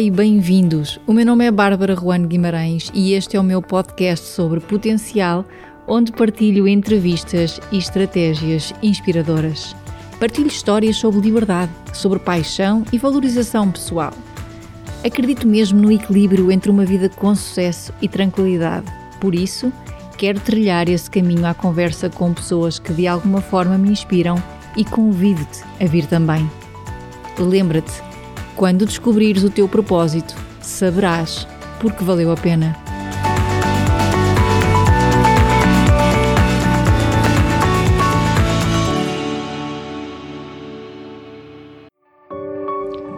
E bem-vindos. O meu nome é Bárbara Juan Guimarães e este é o meu podcast sobre potencial, onde partilho entrevistas e estratégias inspiradoras. Partilho histórias sobre liberdade, sobre paixão e valorização pessoal. Acredito mesmo no equilíbrio entre uma vida com sucesso e tranquilidade. Por isso, quero trilhar esse caminho à conversa com pessoas que de alguma forma me inspiram e convido-te a vir também. Lembra-te quando descobrires o teu propósito, saberás porque valeu a pena.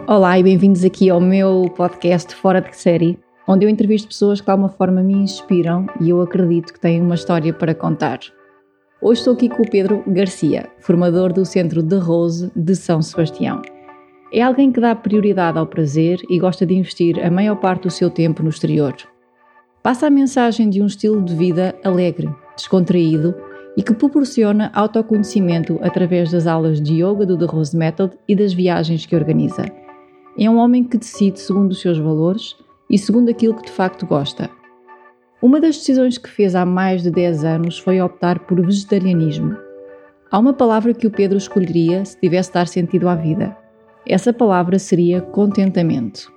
Olá e bem-vindos aqui ao meu podcast Fora de Série, onde eu entrevisto pessoas que de alguma forma me inspiram e eu acredito que têm uma história para contar. Hoje estou aqui com o Pedro Garcia, formador do Centro de Rose de São Sebastião. É alguém que dá prioridade ao prazer e gosta de investir a maior parte do seu tempo no exterior. Passa a mensagem de um estilo de vida alegre, descontraído e que proporciona autoconhecimento através das aulas de yoga do The Rose Method e das viagens que organiza. É um homem que decide segundo os seus valores e segundo aquilo que de facto gosta. Uma das decisões que fez há mais de 10 anos foi optar por vegetarianismo. Há uma palavra que o Pedro escolheria se tivesse dar sentido à vida. Essa palavra seria contentamento.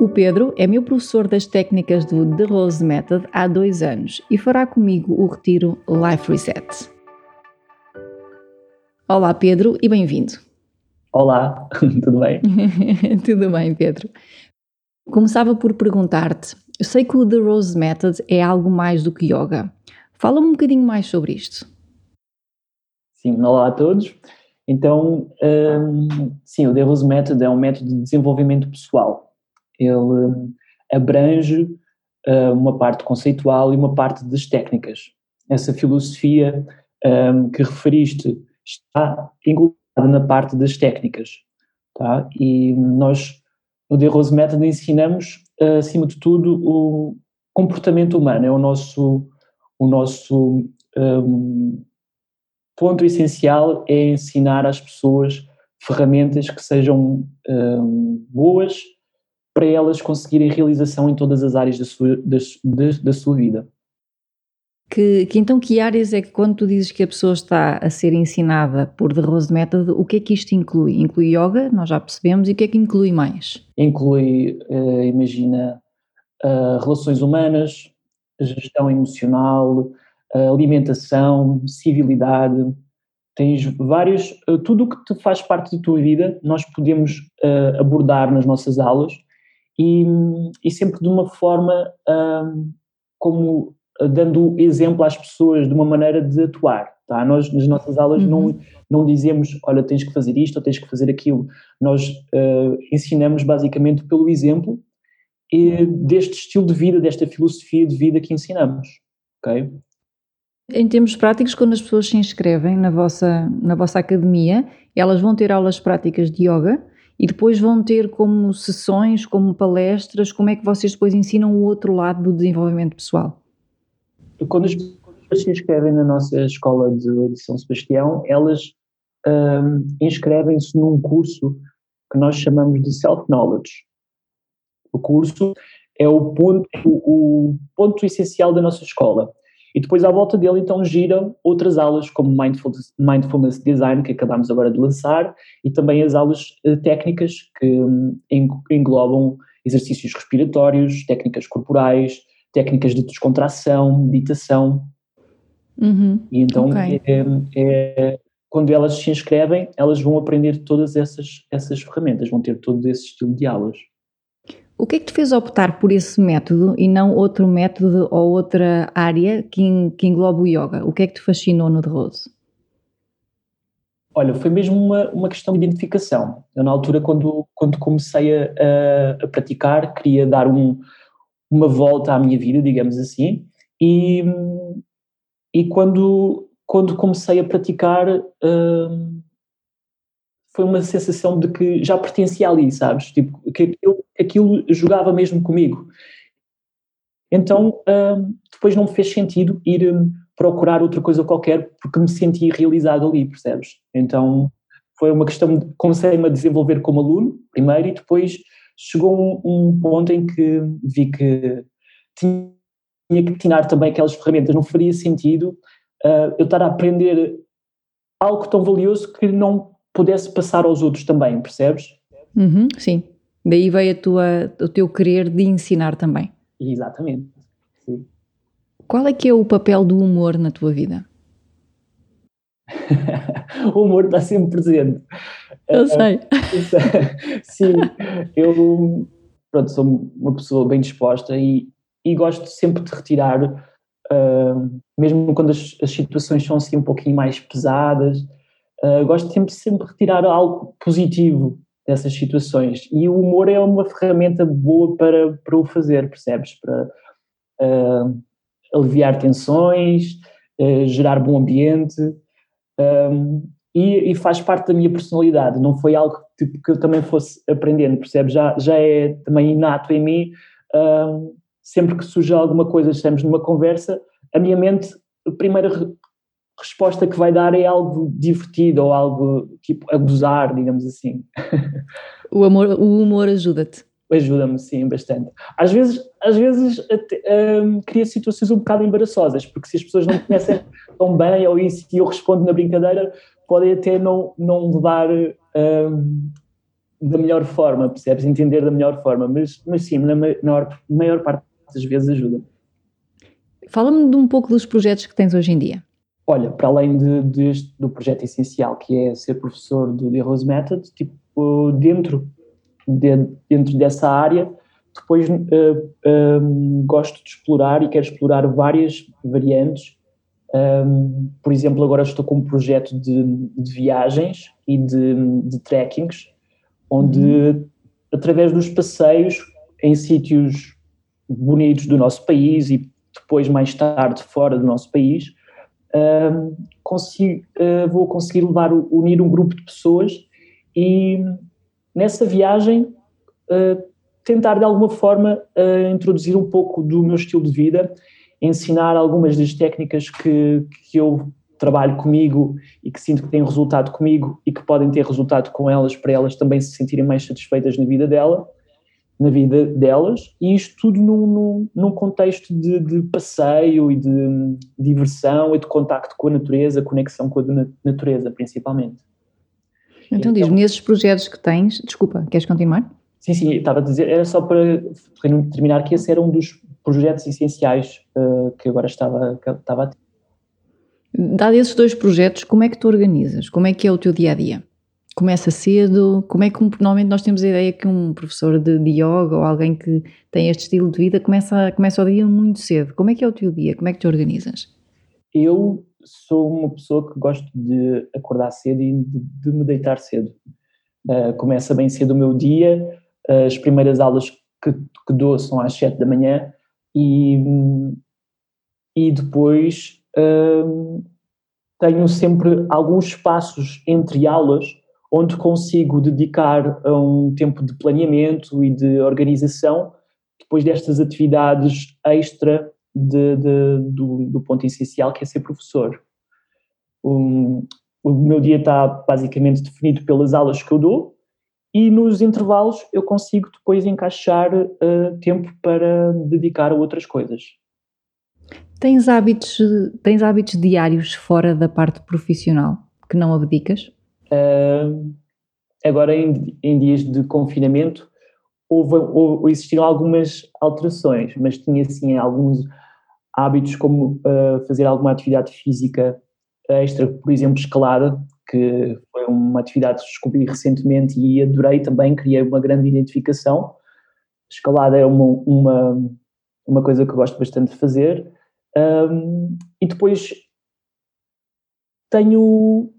O Pedro é meu professor das técnicas do The Rose Method há dois anos e fará comigo o retiro Life Reset. Olá, Pedro, e bem-vindo. Olá, tudo bem? tudo bem, Pedro. Começava por perguntar-te: eu sei que o The Rose Method é algo mais do que yoga. Fala-me um bocadinho mais sobre isto. Sim, olá a todos. Então, um, sim, o Devil's Method é um método de desenvolvimento pessoal. Ele um, abrange uh, uma parte conceitual e uma parte das técnicas. Essa filosofia um, que referiste está incluída na parte das técnicas. Tá? E nós, no Rose Method, ensinamos, uh, acima de tudo, o comportamento humano. É o nosso, o nosso ponto essencial é ensinar às pessoas ferramentas que sejam um, boas para elas conseguirem realização em todas as áreas da sua, da, da sua vida. Que, que, então que áreas é que quando tu dizes que a pessoa está a ser ensinada por The Rose Method, o que é que isto inclui? Inclui yoga, nós já percebemos, e o que é que inclui mais? Inclui, uh, imagina, uh, relações humanas, gestão emocional, alimentação, civilidade, tens vários, eh, tudo o que te faz parte da tua vida, nós podemos uh, abordar nas nossas aulas e, e sempre de uma forma uh, como dando exemplo às pessoas de uma maneira de atuar. Tá? Nós nas nossas aulas uhum. não, não dizemos, olha, tens que fazer isto ou tens que fazer aquilo. Nós ensinamos basicamente pelo exemplo e deste estilo de vida, desta filosofia de vida que ensinamos. ok? Em termos práticos, quando as pessoas se inscrevem na vossa, na vossa academia, elas vão ter aulas práticas de yoga e depois vão ter como sessões, como palestras, como é que vocês depois ensinam o outro lado do desenvolvimento pessoal? Quando as pessoas se inscrevem na nossa escola de, de São Sebastião, elas um, inscrevem-se num curso que nós chamamos de Self-Knowledge. O curso é o ponto, o, o ponto essencial da nossa escola e depois à volta dele então giram outras aulas como Mindfulness, Mindfulness Design que acabamos agora de lançar e também as aulas uh, técnicas que um, englobam exercícios respiratórios, técnicas corporais, técnicas de descontração, meditação. Uhum. E então okay. é, é, quando elas se inscrevem, elas vão aprender todas essas, essas ferramentas, vão ter todo esse estilo de aulas. O que é que te fez optar por esse método e não outro método ou outra área que, que engloba o yoga? O que é que te fascinou no The Rose? Olha, foi mesmo uma, uma questão de identificação. Eu, na altura, quando, quando comecei a, a, a praticar, queria dar um, uma volta à minha vida, digamos assim, e, e quando, quando comecei a praticar, hum, foi uma sensação de que já pertencia ali, sabes? Tipo, que aquilo, aquilo jogava mesmo comigo. Então, hum, depois não me fez sentido ir hum, procurar outra coisa qualquer porque me senti realizado ali, percebes? Então, foi uma questão de comecei-me a desenvolver como aluno, primeiro, e depois chegou um, um ponto em que vi que tinha que tirar também aquelas ferramentas, não faria sentido uh, eu estar a aprender algo tão valioso que não pudesse passar aos outros também, percebes? Uhum, sim, daí veio a tua, o teu querer de ensinar também. Exatamente, sim. Qual é que é o papel do humor na tua vida? o humor está sempre presente. Eu sei. Sim, eu pronto, sou uma pessoa bem disposta e, e gosto sempre de retirar, uh, mesmo quando as, as, situações são assim um pouquinho mais pesadas, uh, gosto sempre, sempre de retirar algo positivo dessas situações. E o humor é uma ferramenta boa para, para o fazer, percebes? Para uh, aliviar tensões, gerar bom ambiente. Um, e, e, faz parte da minha personalidade, não foi algo tipo, que eu também fosse aprendendo, percebes? Já, já é também inato em mim, sempre que surge alguma coisa, estamos numa conversa, a minha mente, re resposta que vai dar é algo divertido ou algo tipo a gozar, digamos assim. O, amor, o humor ajuda-te? Ajuda-me, sim, bastante. Às vezes, às vezes até, um, cria situações um bocado embaraçosas, porque se as pessoas não me conhecem tão bem ou isso e eu respondo na brincadeira, podem até não, não levar um, da melhor forma, percebes? Entender da melhor forma, mas, mas sim, na maior, maior parte das vezes ajuda. Fala-me de um pouco dos projetos que tens hoje em dia. Olha, para além de, de, do projeto essencial que é ser professor do The Rose Method, tipo, dentro, de, dentro dessa área, depois uh, um, gosto de explorar e quero explorar várias variantes um, por exemplo, agora estou com um projeto de, de viagens e de, de trekkings, onde, uhum. através dos passeios em sítios bonitos do nosso país e depois, mais tarde, fora do nosso país, um, consigo, uh, vou conseguir levar, unir um grupo de pessoas e nessa viagem uh, tentar de alguma forma uh, introduzir um pouco do meu estilo de vida ensinar algumas das técnicas que, que eu trabalho comigo e que sinto que têm resultado comigo e que podem ter resultado com elas para elas também se sentirem mais satisfeitas na vida dela, na vida delas, e isto tudo num, num, num contexto de, de, passeio e de diversão e de contacto com a natureza, conexão com a natureza, principalmente. Então, então diz-me, nesses projetos que tens, desculpa, queres continuar? Sim, sim, estava a dizer, era só para terminar que esse era um dos projetos essenciais uh, que agora estava, que estava a ter. Dado esses dois projetos, como é que tu organizas? Como é que é o teu dia a dia? Começa cedo? Como é que normalmente nós temos a ideia que um professor de, de yoga ou alguém que tem este estilo de vida começa, começa o dia muito cedo? Como é que é o teu dia? Como é que te organizas? Eu sou uma pessoa que gosto de acordar cedo e de, de me deitar cedo. Uh, começa bem cedo o meu dia, uh, as primeiras aulas que, que dou são às 7 da manhã e, e depois hum, tenho sempre alguns espaços entre aulas onde consigo dedicar um tempo de planeamento e de organização depois destas atividades extra de, de, do, do, ponto essencial que é ser professor. Um, o meu dia está basicamente definido pelas aulas que eu dou e nos intervalos eu consigo depois encaixar uh, tempo para dedicar a outras coisas. Tens hábitos, tens hábitos diários fora da parte profissional que não abdicas? Uh, agora, em, em, dias de confinamento, houve, houve, existiram algumas alterações, mas tinha assim alguns hábitos como uh, fazer alguma atividade física extra, por exemplo, escalada, que foi uma atividade que descobri recentemente e adorei também, criei uma grande identificação. Escalada é uma, uma, uma coisa que eu gosto bastante de fazer. Um, e depois tenho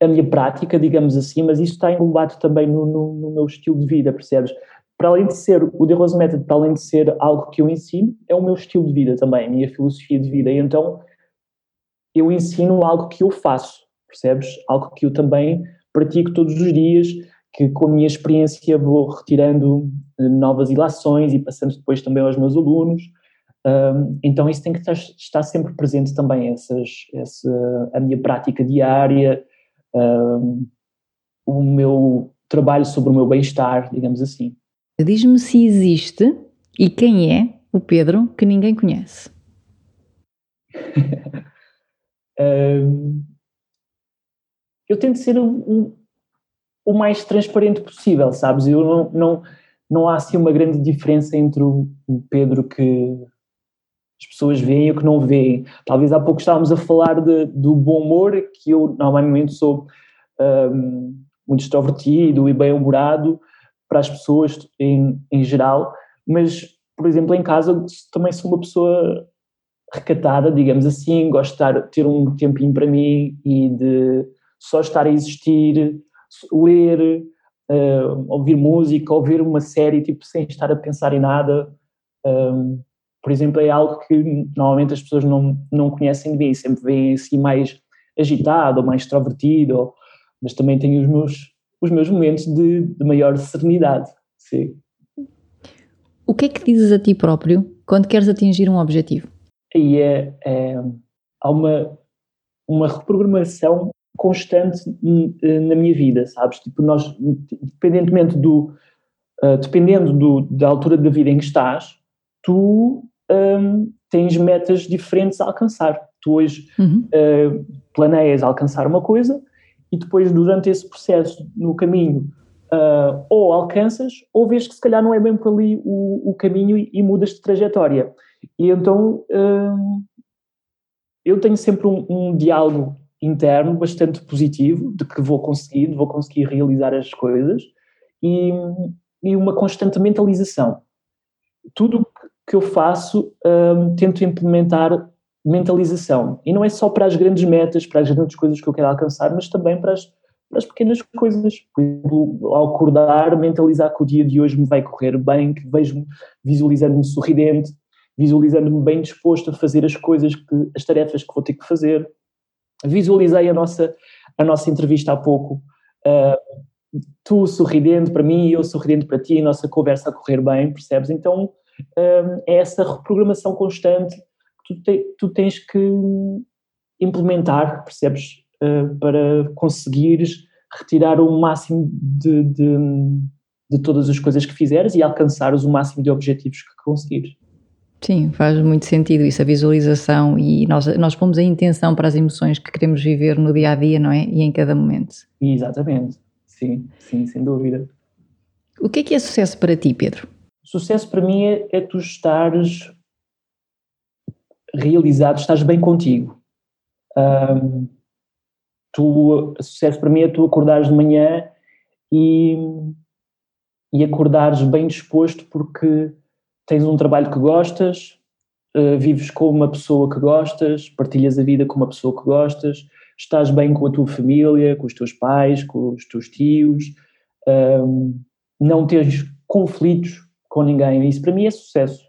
a minha prática, digamos assim, mas isso está englobado também no, no, no, meu estilo de vida, percebes? Para além de ser o The Rose Method, para além de ser algo que eu ensino, é o meu estilo de vida também, a minha filosofia de vida. E então eu ensino algo que eu faço percebes? Algo que eu também pratico todos os dias, que com a minha experiência vou retirando eh, novas ilações e passando depois também aos meus alunos. Então isso tem que estar, estar sempre presente também, essas, essa, a minha prática diária, um, o meu trabalho sobre o meu bem-estar, digamos assim. Diz-me se existe e quem é o Pedro que ninguém conhece. um, eu tento ser o, o, mais transparente possível, sabes? Eu não, não, não há assim uma grande diferença entre o, o Pedro que as pessoas veem e o que não veem. Talvez há pouco estávamos a falar de, do bom humor, que eu normalmente sou um, muito extrovertido e bem-humorado para as pessoas em, em geral, mas, por exemplo, em casa também sou uma pessoa recatada, digamos assim, gosto de ter um tempinho para mim e de só estar a existir, ler, uh, ouvir música, ouvir uma série, tipo, sem estar a pensar em nada. Um, por exemplo, é algo que normalmente as pessoas não, não conhecem de mim, sempre veem assim mais agitado ou mais extrovertido, mas também tenho os meus, os meus momentos de, de maior serenidade, sim. O que é que dizes a ti próprio quando queres atingir um objetivo? Aí é, é há uma, uma reprogramação constante na minha vida, sabes? Tipo, nós, independentemente do, uh, dependendo do, da altura da vida em que estás, tu um, tens metas diferentes a alcançar. Tu hoje uhum. uh, planeias alcançar uma coisa e depois, durante esse processo, no caminho, uh, ou alcanças, ou vês que se calhar não é bem por ali o, o caminho e, e, mudas de trajetória. E então uh, eu tenho sempre um, um, diálogo interno bastante positivo de que vou conseguir, vou conseguir realizar as coisas e, e uma constante mentalização. Tudo que eu faço, um, tento implementar mentalização. E não é só para as grandes metas, para as grandes coisas que eu quero alcançar, mas também para as, para as pequenas coisas. Por exemplo, ao acordar, mentalizar que o dia de hoje me vai correr bem, que vejo-me visualizando-me sorridente, visualizando-me bem disposto a fazer as coisas, que, as tarefas que vou ter que fazer. Visualizei a nossa, a nossa entrevista há pouco. Uh, tu sorridente para mim, eu sorridente para ti, a nossa conversa a correr bem, percebes? Então uh, é essa reprogramação constante que tu, te, tu tens que implementar, percebes? Uh, para conseguires retirar o máximo de, de, de, todas as coisas que fizeres e alcançares o máximo de objetivos que conseguires. Sim, faz muito sentido isso, a visualização e nós, nós pomos a intenção para as emoções que queremos viver no dia a dia, não é? E em cada momento. Exatamente, sim, sim, sem dúvida. O que é que é sucesso para ti, Pedro? Sucesso para mim é, é tu estares realizado, estás bem contigo. Um, tu, sucesso para mim é tu acordares de manhã e, e acordares bem disposto porque tens um trabalho que gostas, uh, vives com uma pessoa que gostas, partilhas a vida com uma pessoa que gostas, estás bem com a tua família, com os teus pais, com os teus tios, um, não tens conflitos com ninguém. Isso para mim é sucesso,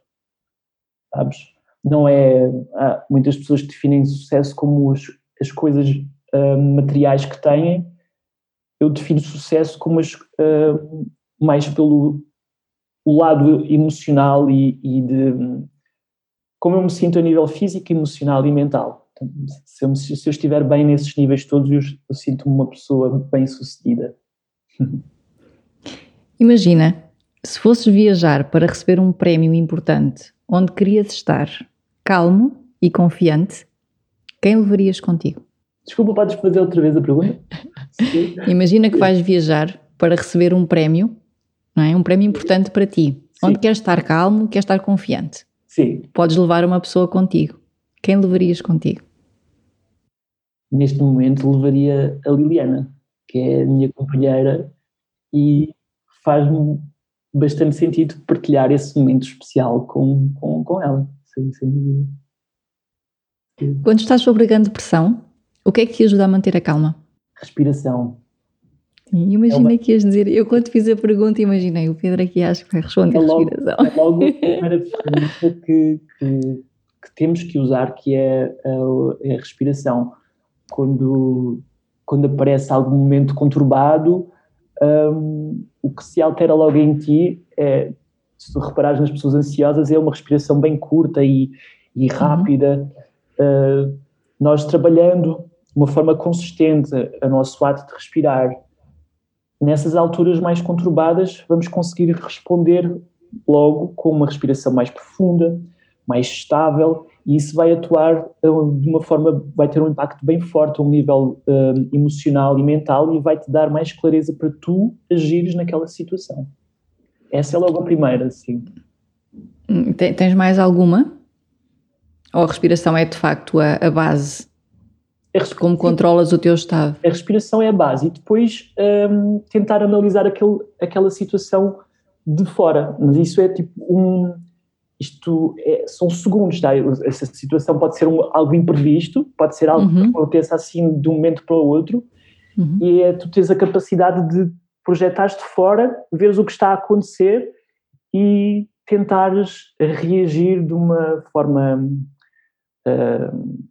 sabes? Não é. Há muitas pessoas definem sucesso como as, as coisas uh, materiais que têm. Eu defino sucesso como as, uh, mais pelo o lado emocional e, e, de como eu me sinto a nível físico, emocional e mental. Se eu, se eu estiver bem nesses níveis todos, eu, eu sinto-me uma pessoa bem sucedida. Imagina, se fosses viajar para receber um prémio importante, onde querias estar calmo e confiante, quem levarias contigo? Desculpa, podes fazer outra vez a pergunta? Imagina que vais viajar para receber um prémio não é? Um prémio importante para ti, Sim. onde queres estar calmo, queres estar confiante. Sim. Podes levar uma pessoa contigo. Quem levarias contigo? Neste momento levaria a Liliana, que é a minha companheira e faz-me bastante sentido partilhar esse momento especial com, com, com ela, sem, sem dúvida. Quando estás sob grande pressão, o que é que te ajuda a manter a calma? Respiração. Sim, imaginei é uma... que ias dizer, eu quando fiz a pergunta imaginei, o Pedro aqui acho que vai responder é logo, respiração. É logo a primeira ferramenta que, que, que, temos que usar, que é a, é a, respiração. Quando, quando aparece algum momento conturbado, um, o que se altera logo em ti é, se tu reparares nas pessoas ansiosas, é uma respiração bem curta e, e uhum. rápida. Uhum. Uh, nós trabalhando de uma forma consistente o nosso ato de respirar, nessas alturas mais conturbadas, vamos conseguir responder logo com uma respiração mais profunda, mais estável, e isso vai atuar uh, de uma forma, vai ter um impacto bem forte a um nível uh, emocional e mental e vai te dar mais clareza para tu agires naquela situação. Essa é logo a primeira, sim. Hum, tens mais alguma? Ou a respiração é de facto a, a base? A como controlas o teu estado? A respiração é a base e depois um, tentar analisar aquele, aquela situação de fora. Mas isso é tipo um. Isto é, são segundos, tá? Essa situação pode ser um, algo imprevisto, pode ser algo uhum. que aconteça assim de um momento para o outro, uhum. e é tu tens a capacidade de projetares de fora, veres o que está a acontecer e tentares reagir de uma forma uh,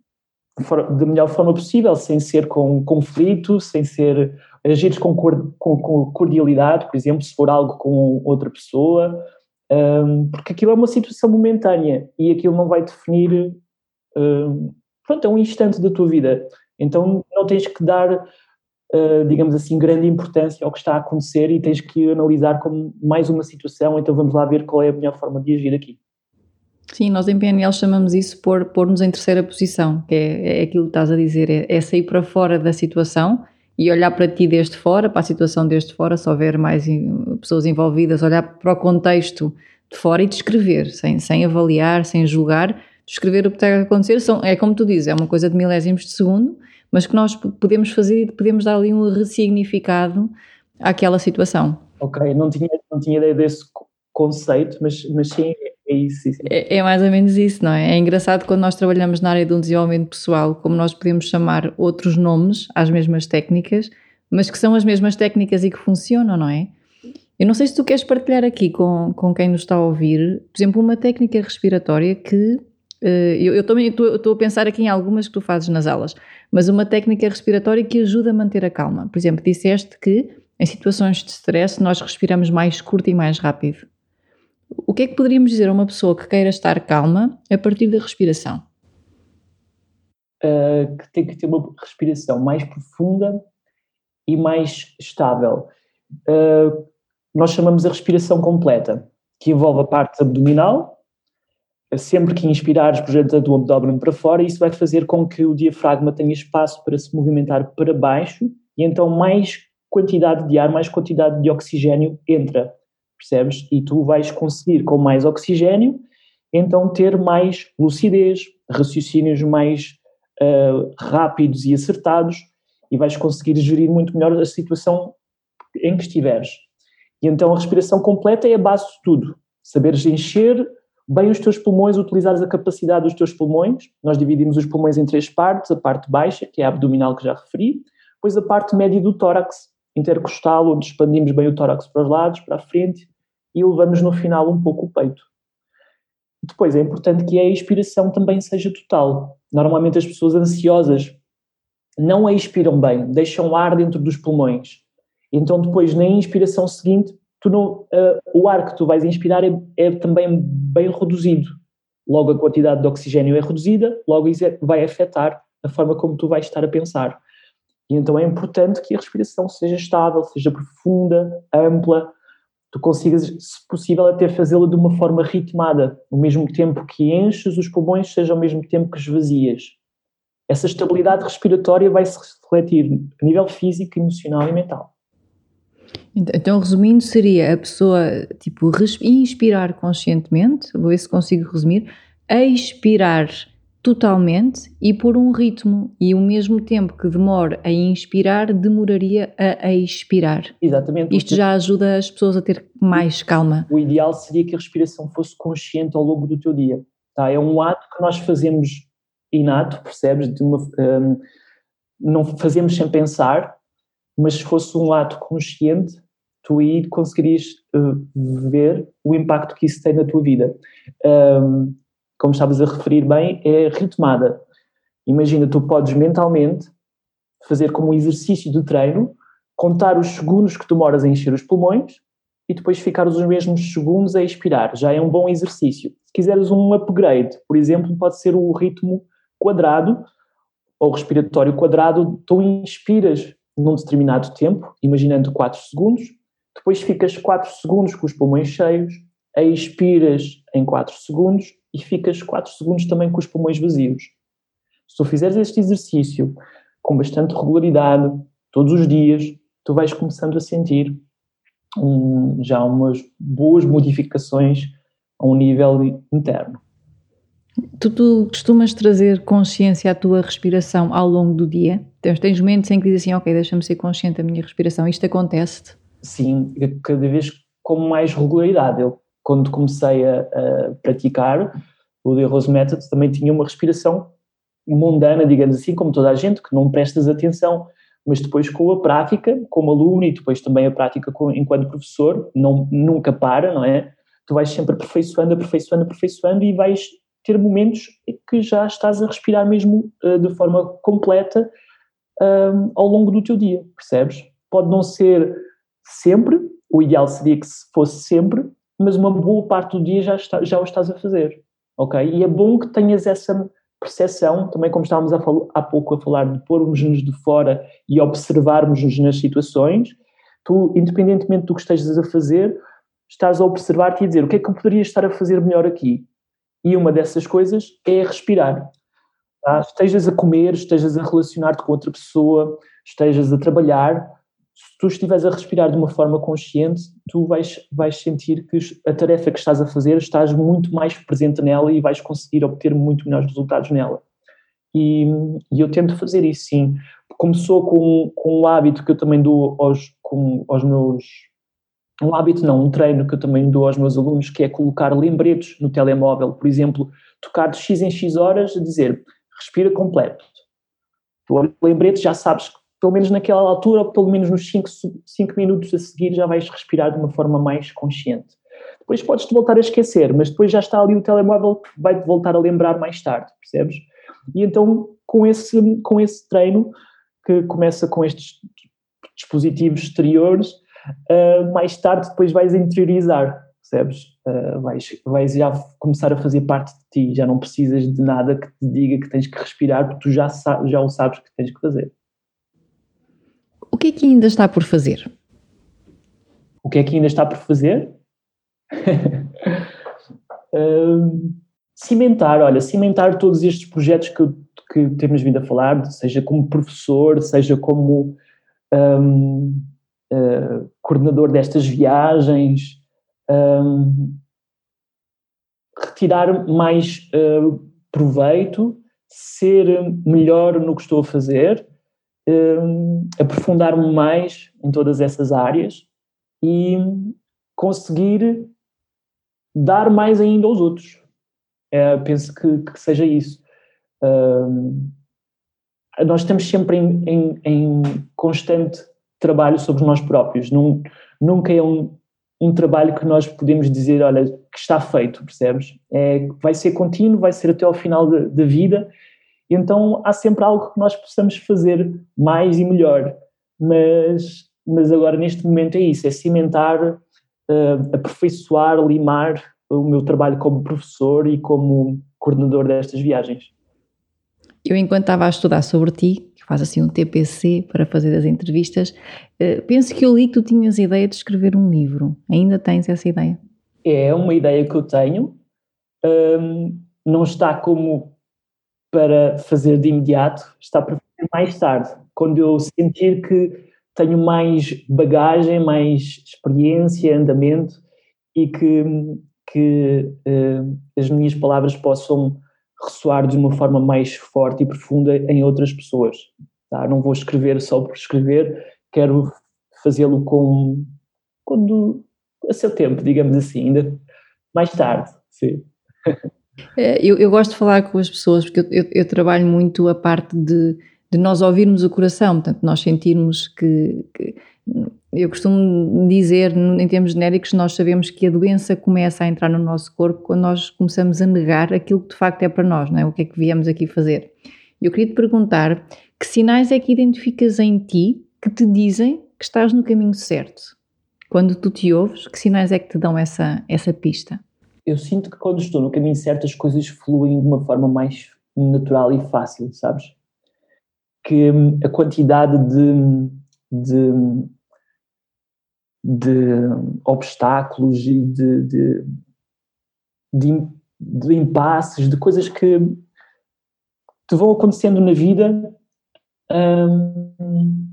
da melhor forma possível, sem ser com conflito, sem ser agir com, com, com, cordialidade, por exemplo, se for algo com outra pessoa, um, porque aquilo é uma situação momentânea e aquilo não vai definir, um, pronto, é um instante da tua vida. Então não tens que dar, uh, digamos assim, grande importância ao que está a acontecer e tens que analisar como mais uma situação, então vamos lá ver qual é a melhor forma de agir aqui. Sim, nós em PNL chamamos isso pôr-nos em terceira posição, que é, é aquilo que estás a dizer, é, é, sair para fora da situação e olhar para ti desde fora, para a situação desde fora, se houver mais pessoas envolvidas, olhar para o contexto de fora e descrever, sem, sem avaliar, sem julgar, descrever o que está a acontecer. São, é como tu dizes, é uma coisa de milésimos de segundo, mas que nós podemos fazer e podemos dar ali um ressignificado àquela situação. Ok, não tinha, não tinha ideia desse conceito, mas, mas sim, é isso. É, é, mais ou menos isso, não é? É engraçado quando nós trabalhamos na área do desenvolvimento pessoal, como nós podemos chamar outros nomes às mesmas técnicas, mas que são as mesmas técnicas e que funcionam, não é? Eu não sei se tu queres partilhar aqui com, com quem nos está a ouvir, por exemplo, uma técnica respiratória que uh, eu, eu também estou a pensar aqui em algumas que tu fazes nas aulas, mas uma técnica respiratória que ajuda a manter a calma. Por exemplo, disseste que em situações de stress nós respiramos mais curto e mais rápido. O que é que poderíamos dizer a uma pessoa que queira estar calma a partir da respiração? Uh, que tem que ter uma respiração mais profunda e mais estável. Uh, nós chamamos a respiração completa, que envolve a parte abdominal. Sempre que inspirares, projeta o abdômen para fora, isso vai fazer com que o diafragma tenha espaço para se movimentar para baixo e então mais quantidade de ar, mais quantidade de oxigênio entra percebes? E tu vais conseguir, com mais oxigênio, então ter mais lucidez, raciocínios mais uh, rápidos e acertados e vais conseguir gerir muito melhor a situação em que estiveres. E então a respiração completa é a base de tudo. Saberes encher bem os teus pulmões, utilizares a capacidade dos teus pulmões. Nós dividimos os pulmões em três partes: a parte baixa, que é a abdominal que já referi, depois a parte média do tórax, intercostal, onde expandimos bem o tórax para os lados, para a frente e levamos no final um pouco o peito. Depois é importante que a expiração também seja total. Normalmente as pessoas ansiosas não a expiram bem, deixam ar dentro dos pulmões. Então depois na inspiração seguinte, não, uh, o ar que tu vais inspirar é, é, também bem reduzido. Logo a quantidade de oxigênio é reduzida, logo isso é, vai afetar a forma como tu vais estar a pensar. E então é importante que a respiração seja estável, seja profunda, ampla, tu consigas, se possível, até fazê-la de uma forma ritmada, ao mesmo tempo que enches os pulmões, seja ao mesmo tempo que esvazias. Essa estabilidade respiratória vai se refletir a nível físico, emocional e mental. Então, resumindo, seria a pessoa, tipo, inspirar conscientemente, vou ver se consigo resumir, expirar totalmente e por um ritmo e o mesmo tempo que demora a inspirar demoraria a expirar. Exatamente. Isto já ajuda as pessoas a ter mais calma. O ideal seria que a respiração fosse consciente ao longo do teu dia. Tá? É um ato que nós fazemos inato, percebes? Uma, um, não fazemos sem pensar, mas se fosse um ato consciente, tu aí conseguirias uh, ver o impacto que isso tem na tua vida. Um, como estavas a referir bem, é retomada. Imagina, tu podes mentalmente fazer como um exercício de treino, contar os segundos que demoras a encher os pulmões e depois ficar os mesmos segundos a expirar. Já é um bom exercício. Se quiseres um upgrade, por exemplo, pode ser o ritmo quadrado ou respiratório quadrado. Tu inspiras num determinado tempo, imaginando 4 segundos, depois ficas 4 segundos com os pulmões cheios, expiras em 4 segundos e ficas 4 segundos também com os pulmões vazios. Se tu fizeres este exercício com bastante regularidade, todos os dias, tu vais começando a sentir um, já umas boas modificações a um nível interno. Tu, tu, costumas trazer consciência à tua respiração ao longo do dia? Tens, tens momentos em que dizes assim, ok, deixa-me ser consciente da minha respiração. Isto acontece-te? Sim, cada vez com mais regularidade. Eu, quando comecei a, a praticar o The Rose Method, também tinha uma respiração mundana, digamos assim, como toda a gente, que não prestas atenção. Mas depois com a prática, como aluno e depois também a prática com, enquanto professor, não, nunca para, não é? Tu vais sempre aperfeiçoando, aperfeiçoando, aperfeiçoando e vais ter momentos que já estás a respirar mesmo uh, de forma completa um, ao longo do teu dia, percebes? Pode não ser sempre, o ideal seria que fosse sempre, mas uma boa parte do dia já, está, já o estás a fazer, ok? E é bom que tenhas essa percepção, também como estávamos a há pouco a falar, de pormos-nos de fora e observarmos-nos nas situações, tu, independentemente do que estejas a fazer, estás a observar-te e a dizer o que é que eu poderia estar a fazer melhor aqui? E uma dessas coisas é respirar. Tá? Estejas a comer, estejas a relacionar-te com outra pessoa, estejas a trabalhar, se tu estiveres a respirar de uma forma consciente, tu vais, vais sentir que a tarefa que estás a fazer estás muito mais presente nela e vais conseguir obter muito melhores resultados nela. E, e eu tento fazer isso, sim. Começou com, com um hábito que eu também dou aos, com, aos meus um hábito não, um treino que eu também dou aos meus alunos, que é colocar lembretes no telemóvel, por exemplo, tocar de X em X horas, a dizer, respira completo. Tu lembrete, já sabes que pelo menos naquela altura, ou pelo menos nos 5 minutos a seguir, já vais respirar de uma forma mais consciente. Depois podes-te voltar a esquecer, mas depois já está ali o telemóvel que vai-te voltar a lembrar mais tarde, percebes? E então, com esse, com esse treino, que começa com estes dispositivos exteriores, uh, mais tarde depois vais interiorizar, percebes? Uh, vais, vais já começar a fazer parte de ti, já não precisas de nada que te diga que tens que respirar, porque tu já, já o sabes que tens que fazer. O que é que ainda está por fazer? O que é que ainda está por fazer? uh, cimentar, olha, cimentar todos estes projetos que, que temos vindo a falar, seja como professor, seja como um, uh, coordenador destas viagens, um, retirar mais uh, proveito, ser melhor no que estou a fazer, um, aprofundar-me mais em todas essas áreas e conseguir dar mais ainda aos outros. É, penso que, que, seja isso. Um, nós estamos sempre em, em, em constante trabalho sobre nós próprios. Num, nunca é um, um trabalho que nós podemos dizer, olha, que está feito, percebes? É, vai ser contínuo, vai ser até ao final da vida. Então há sempre algo que nós possamos fazer mais e melhor. Mas, mas agora, neste momento, é isso: é cimentar, uh, aperfeiçoar, limar o meu trabalho como professor e como coordenador destas viagens. Eu, enquanto estava a estudar sobre ti, faz assim um TPC para fazer as entrevistas. Uh, penso que eu li que tu tinhas a ideia de escrever um livro. Ainda tens essa ideia? É uma ideia que eu tenho. Um, não está como para fazer de imediato, está para fazer mais tarde, quando eu sentir que tenho mais bagagem, mais experiência, andamento e que, que uh, as minhas palavras possam ressoar de uma forma mais forte e profunda em outras pessoas. Tá? Não vou escrever só por escrever, quero fazê-lo com quando a seu tempo, digamos assim, ainda mais tarde, sim. É, eu, eu gosto de falar com as pessoas porque eu, eu, eu trabalho muito a parte de, de, nós ouvirmos o coração, portanto, nós sentirmos que, que eu costumo dizer, em termos genéricos, nós sabemos que a doença começa a entrar no nosso corpo quando nós começamos a negar aquilo que de facto é para nós, não é? O que é que viemos aqui fazer. Eu queria te perguntar que sinais é que identificas em ti que te dizem que estás no caminho certo? Quando tu te ouves, que sinais é que te dão essa, essa pista? Eu sinto que quando estou no caminho certo as coisas fluem de uma forma mais natural e fácil, sabes? Que hum, a quantidade de de, de obstáculos e de, de, de, de impasses, de coisas que te vão acontecendo na vida hum,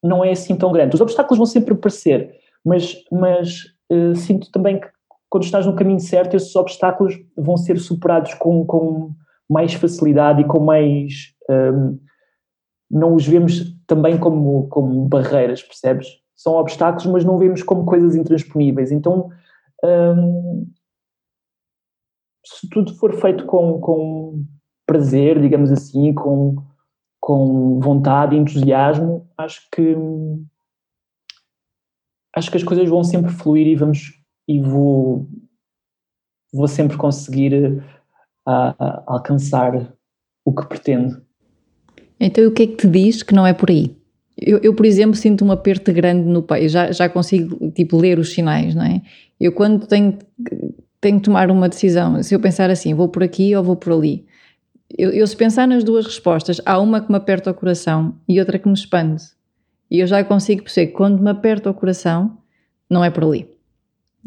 não é assim tão grande. Os obstáculos vão sempre aparecer, mas, mas uh, sinto também que quando estás no caminho certo, esses obstáculos vão ser superados com, com mais facilidade e com mais. Um, não os vemos também como, como barreiras, percebes? São obstáculos, mas não vemos como coisas intransponíveis. Então, um, se tudo for feito com, com prazer, digamos assim, com, com vontade e entusiasmo, acho que acho que as coisas vão sempre fluir e vamos e vou vou sempre conseguir alcançar o que pretendo. Então o que é que te diz que não é por aí? Eu, eu, por exemplo, sinto um aperto grande no peito, já, já consigo tipo, ler os sinais, não é? Eu quando tenho, tenho que tomar uma decisão, se eu pensar assim, vou por aqui ou vou por ali, eu, eu, se pensar nas duas respostas, há uma que me aperta o coração e outra que me expande. E eu já consigo perceber que quando me aperta o coração, não é por ali.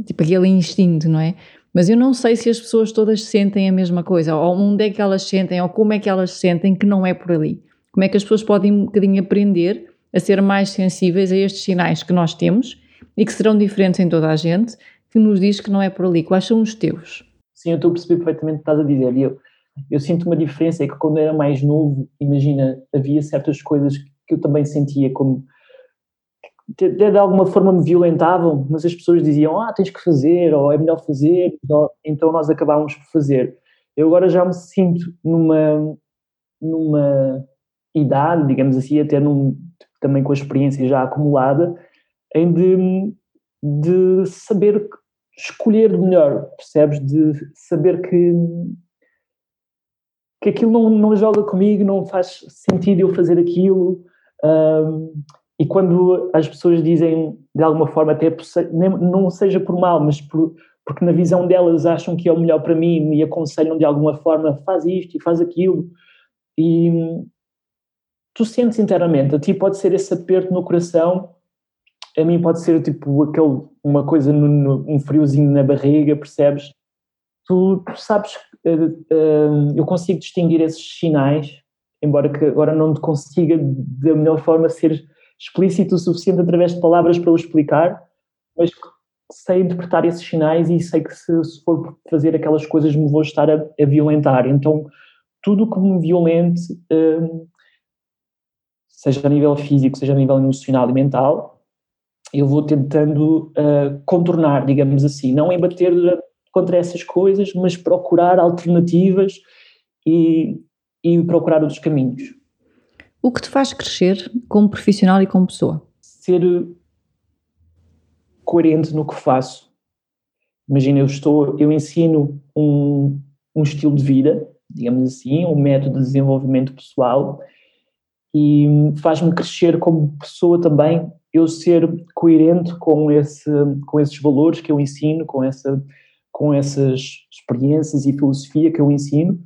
Tipo aquele instinto, não é? Mas eu não sei se as pessoas todas sentem a mesma coisa, ou onde é que elas sentem, ou como é que elas sentem que não é por ali. Como é que as pessoas podem um bocadinho aprender a ser mais sensíveis a estes sinais que nós temos e que serão diferentes em toda a gente, que nos diz que não é por ali. Quais são os teus? Sim, eu estou a perceber perfeitamente o que estás a dizer. Eu, eu sinto uma diferença, é que quando era mais novo, imagina, havia certas coisas que eu também sentia como de, de alguma forma me violentavam, mas as pessoas diziam, ah, tens que fazer, ou é melhor fazer, então nós acabávamos por fazer. Eu agora já me sinto numa, numa idade, digamos assim, até num, também com a experiência já acumulada, em de, de saber escolher melhor, percebes? De saber que, que aquilo não, não joga comigo, não faz sentido eu fazer aquilo. Um, e quando as pessoas dizem de alguma forma, até não seja por mal, mas por, porque na visão delas acham que é o melhor para mim e aconselham de alguma forma, faz isto e faz aquilo, e tu sentes internamente, a ti pode ser esse aperto no coração, a mim pode ser tipo aquele, uma coisa, no, no, um friozinho na barriga, percebes? Tu, tu sabes, uh, uh, eu consigo distinguir esses sinais, embora que agora não te consiga da melhor forma ser explícito o suficiente através de palavras para o explicar, mas sei interpretar esses sinais e sei que se, se for fazer aquelas coisas me vou estar a, a violentar. Então, tudo que me violente, um, seja a nível físico, seja a nível emocional e mental, eu vou tentando uh, contornar, digamos assim, não embater contra essas coisas, mas procurar alternativas e, e procurar outros caminhos. O que te faz crescer como profissional e como pessoa? Ser coerente no que faço. Imagina, eu estou, eu ensino um, um estilo de vida, digamos assim, um método de desenvolvimento pessoal e faz-me crescer como pessoa também eu ser coerente com esse com esses valores que eu ensino com essa com essas experiências e filosofia que eu ensino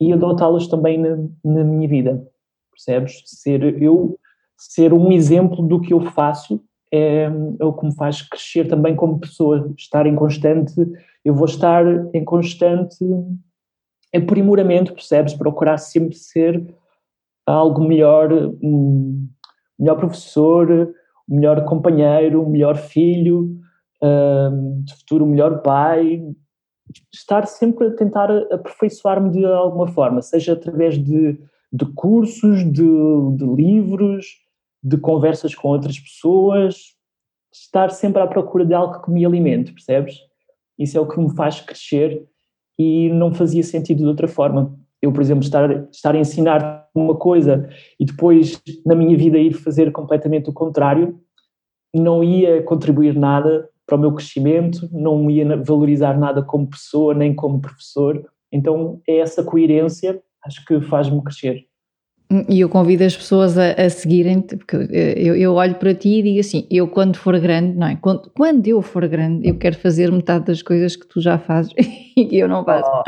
e adotá-las também na, na minha vida percebes? Ser eu, ser um exemplo do que eu faço é, é o que me faz crescer também como pessoa, estar em constante, eu vou estar em constante aprimoramento, percebes? Procurar sempre ser algo melhor, um melhor professor, um melhor companheiro, um melhor filho, um, de futuro um melhor pai, estar sempre a tentar aperfeiçoar-me de alguma forma, seja através de de cursos, de, de livros, de conversas com outras pessoas, estar sempre à procura de algo que me alimente, percebes? Isso é o que me faz crescer e não fazia sentido de outra forma. Eu, por exemplo, estar, estar a ensinar uma coisa e depois na minha vida ir fazer completamente o contrário, não ia contribuir nada para o meu crescimento, não ia valorizar nada como pessoa nem como professor. Então é essa coerência acho que faz-me crescer. E eu convido as pessoas a, a seguirem, porque eu, eu, olho para ti e digo assim: eu quando for grande, não é? Quando, quando, eu for grande, eu quero fazer metade das coisas que tu já fazes e que eu não faço. Oh.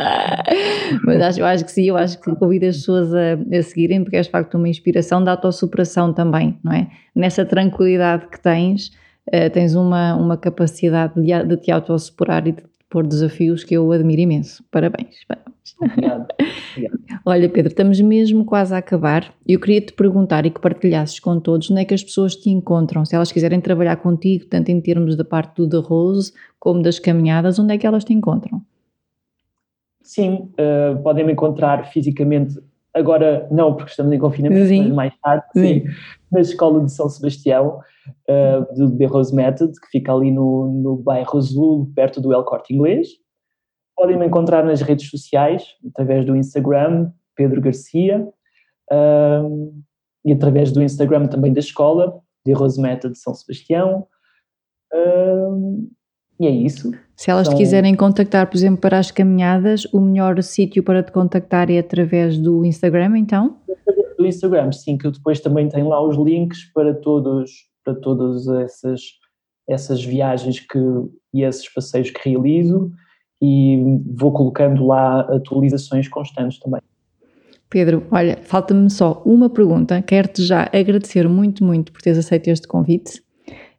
Mas acho, eu acho que sim, eu acho que convido as pessoas a, a seguirem, porque és de facto uma inspiração da autossuperação também, não é? Nessa tranquilidade que tens, uh, tens uma, uma capacidade de, de te autossuperar e de pôr desafios que eu admiro imenso. Parabéns. parabéns. Obrigado. Obrigado. Olha, Pedro, estamos mesmo quase a acabar. Eu queria te perguntar e que partilhasses com todos onde é que as pessoas te encontram. Se elas quiserem trabalhar contigo, tanto em termos da parte do The Rose como das caminhadas, onde é que elas te encontram? Sim, uh, podem me encontrar fisicamente. Agora não, porque estamos em confinamento, sim. mas mais tarde, sim. sim. na Escola de São Sebastião, uh, do The Rose Method, que fica ali no, no bairro Azul, perto do El Corte Inglês. Podem me encontrar nas redes sociais, através do Instagram, Pedro Garcia, um, e através do Instagram também da escola, de Rosemeta de São Sebastião. Um, e é isso. Se elas te quiserem contactar, por exemplo, para as caminhadas, o melhor sítio para te contactar é através do Instagram, então? Do Instagram, sim, que eu depois também tenho lá os links para todos, para todas essas, essas viagens que, e esses passeios que realizo e vou colocando lá atualizações constantes também. Pedro, olha, falta-me só uma pergunta. Quero-te já agradecer muito, muito por teres aceito este convite.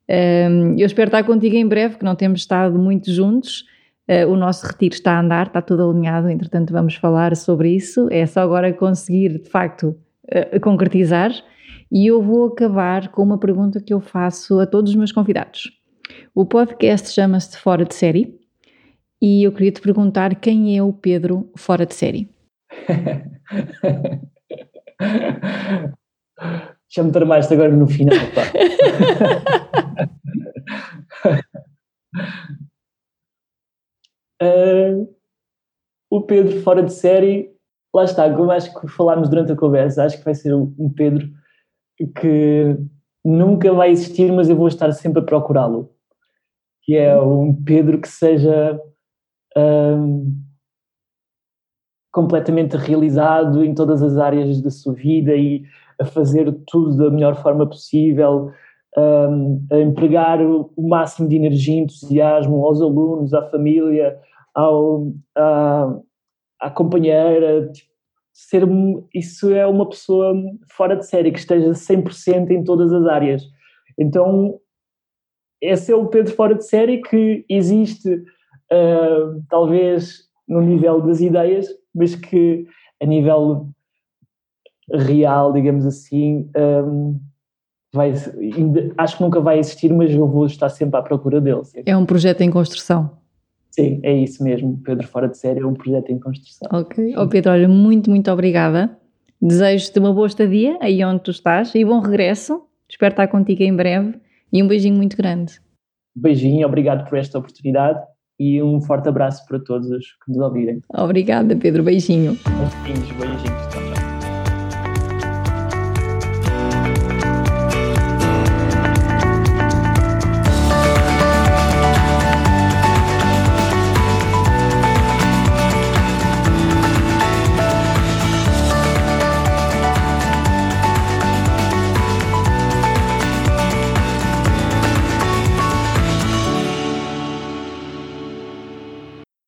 Eu espero estar contigo em breve, que não temos estado muito juntos. Uh, o nosso retiro está a andar, está tudo alinhado, entretanto vamos falar sobre isso. É só agora conseguir, de facto, uh, concretizar. E eu vou acabar com uma pergunta que eu faço a todos os meus convidados. O podcast chama-se Fora de Série e eu queria te perguntar quem é o Pedro fora de série. Já me tramaste agora no final, pá. uh, o Pedro fora de série, lá está, como acho que falámos durante a conversa, acho que vai ser um Pedro que nunca vai existir, mas eu vou estar sempre a procurá-lo. Que é um Pedro que seja um, completamente realizado em todas as áreas da sua vida e a fazer tudo da melhor forma possível, um, a empregar o máximo de energia e entusiasmo aos alunos, à família, ao, à, à companheira. Tipo, ser, isso é uma pessoa fora de série, que esteja 100% em todas as áreas. Então, esse é o Pedro fora de série que existe uh, talvez no nível das ideias, mas que a nível real, digamos assim, um, vai, acho que nunca vai existir, mas eu vou estar sempre à procura dele. Sim. É um projeto em construção. Sim, é isso mesmo. Pedro Fora de Série é um projeto em construção. Ok. Oh, Pedro, olha, muito, muito obrigada. Desejo-te uma boa estadia aí onde tu estás e bom regresso. Espero estar contigo em breve e um beijinho muito grande. Beijinho, obrigado por esta oportunidade e um forte abraço para todos os que nos ouvirem. Obrigada, Pedro. Beijinho. Beijinhos, beijinhos.